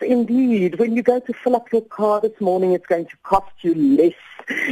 indeed. When you go to fill up your car this morning, it's going to cost you less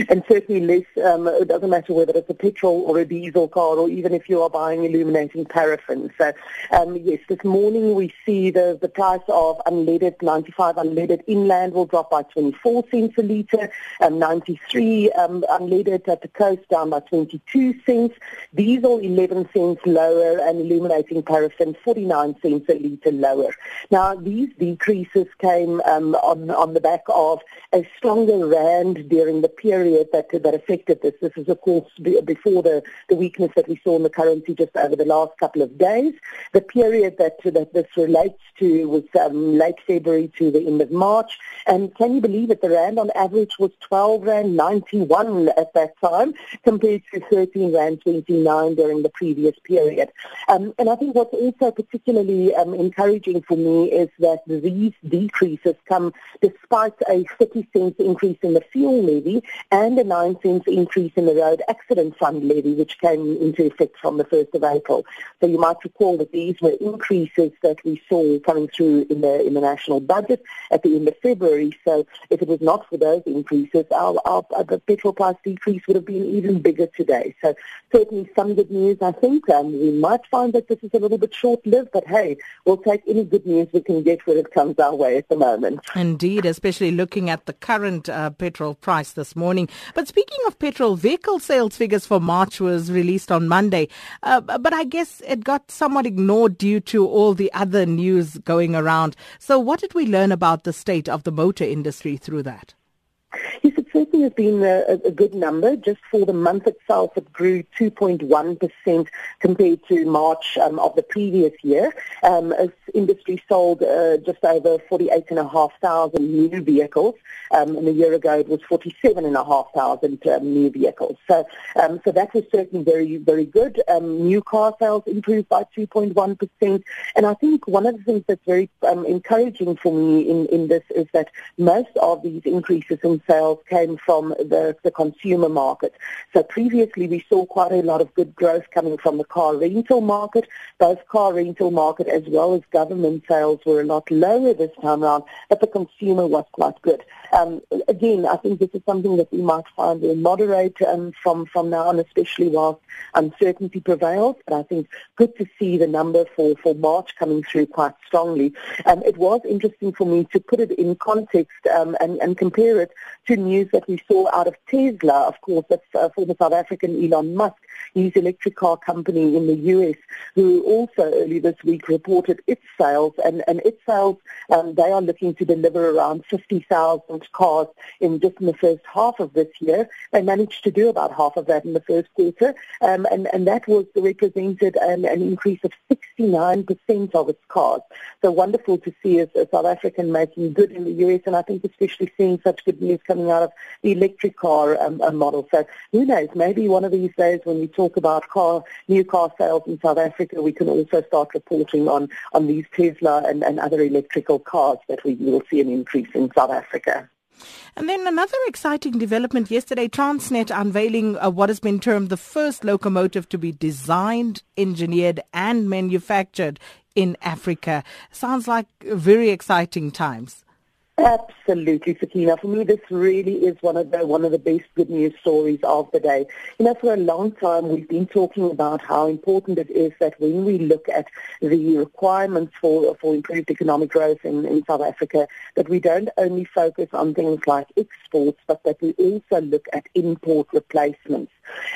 and certainly less. Um, it doesn't matter whether it's a petrol or a diesel car, or even if you are buying illuminating paraffin. So, um, yes, this morning we see the the price of unleaded 95 unleaded inland will drop by 24 cents a litre, um, 93 um, unleaded at the coast down by 22 cents, diesel 11 cents lower, and illuminating paraffin 49 cents a litre lower. Now, these decreases came um, on on the back of a stronger rand during the period that that affected this. This is, of course, before the, the weakness that we saw in the currency just over the last couple of days. The period that that this relates to was um, late February to the end of March. And can you believe it? The rand on average was 12 rand 91 at that time, compared to 13 rand 29 during the previous period. Um, and I think what's also particularly um, encouraging for me is that these decreases come despite a 50 cents increase in the fuel levy and a 9 cents increase in the road accident fund levy, which came into effect from the 1st of April. So you might recall that these were increases that we saw coming through in the in the national budget at the end of February. So if it was not for those increases, our, our, our the petrol price decrease would have been even bigger today. So certainly some good news, I think. Um, we might find that this is a little bit short-lived, but hey, we'll take any good news we can get when it comes our way at the moment. Indeed, especially looking at the current uh, petrol price this morning. But speaking of petrol, vehicle sales figures for March was released on Monday. Uh, but I guess it got somewhat ignored due to all the other news going around. So what did we learn about the state of the motor industry through that? Certainly has been a, a, good number. Just for the month itself, it grew 2.1% compared to March um, of the previous year. Um, as industry sold uh, just over 48,500 new vehicles, um, and a year ago it was 47,500 um, new vehicles. So, um, so that was certainly very, very good. Um, new car sales improved by 2.1%, and I think one of the things that's very um, encouraging for me in, in this is that most of these increases in sales came from the, the consumer market. So previously we saw quite a lot of good growth coming from the car rental market. Both car rental market as well as government sales were a lot lower this time around, but the consumer was quite good. Um, again, I think this is something that we might find will moderate um, from, from now on, especially whilst uncertainty prevails. But I think good to see the number for, for March coming through quite strongly. Um, it was interesting for me to put it in context um, and, and compare it to news that we saw out of Tesla, of course, that's uh, former South African Elon Musk, his electric car company in the U.S., who also early this week reported its sales, and, and its sales, um, they are looking to deliver around 50,000 cars in just in the first half of this year. They managed to do about half of that in the first quarter, um, and, and that was represented an, an increase of 69% of its cars. So wonderful to see a, South African making good in the U.S., and I think especially seeing such good news coming out of the electric car um, uh, model. So who knows, maybe one of these days when we talk about car, new car sales in South Africa, we can also start reporting on, on these Tesla and, and other electrical cars that we will see an increase in South Africa. And then another exciting development yesterday, Transnet unveiling uh, what has been termed the first locomotive to be designed, engineered and manufactured in Africa. Sounds like very exciting times. Absolutely, Sakina. For me, this really is one of the one of the best good news stories of the day. You know, for a long time we've been talking about how important it is that when we look at the requirements for for improved economic growth in, in South Africa, that we don't only focus on things like exports, but that we also look at import replacements.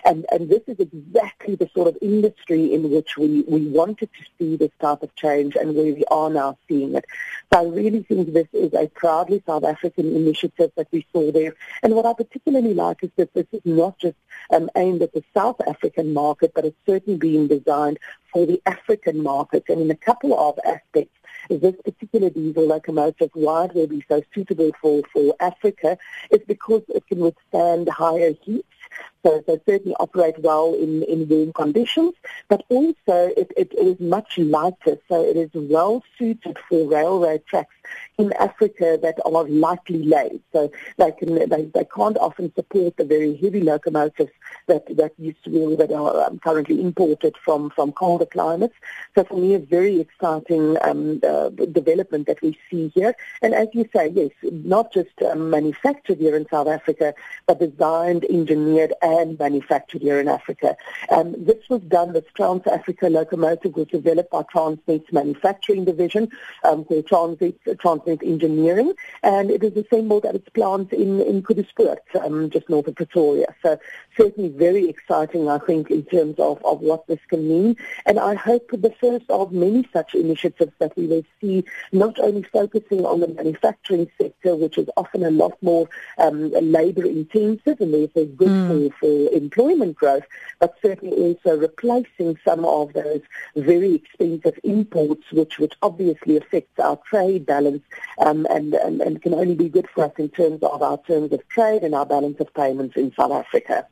And, and this is exactly the sort of industry in which we, we wanted to see this type of change and where we are now seeing it. So I really think this is a proudly South African initiative that we saw there. And what I particularly like is that this is not just um, aimed at the South African market, but it's certainly being designed for the African market. And in a couple of aspects, this particular diesel locomotive, why it will be so suitable for, for Africa, is because it can withstand higher heat so, so certainly operate well in, in warm conditions, but also it, it is much lighter, so it is well suited for railway tracks in Africa that are lightly laid. So they can they, they can't often support the very heavy locomotives that, that used to be that are um, currently imported from, from colder climates. So for me, a very exciting um, uh, development that we see here. And as you say, yes, not just um, manufactured here in South Africa, but designed, engineered, and manufactured here in Africa. Um, this was done, this Trans Africa locomotive was developed by Transnet's manufacturing division um, called Transnet, Transnet Engineering, and it is assembled at its plant in, in Koedoespoort, um, just north of Pretoria. So certainly very exciting, I think, in terms of, of what this can mean. And I hope the first of many such initiatives that we will see, not only focusing on the manufacturing sector, which is often a lot more um, labor intensive and therefore good mm. for, for employment growth, but certainly also replacing some of those very expensive imports, which, which obviously affects our trade balance um, and, and, and can only be good for us in terms of our terms of trade and our balance of payments in South Africa.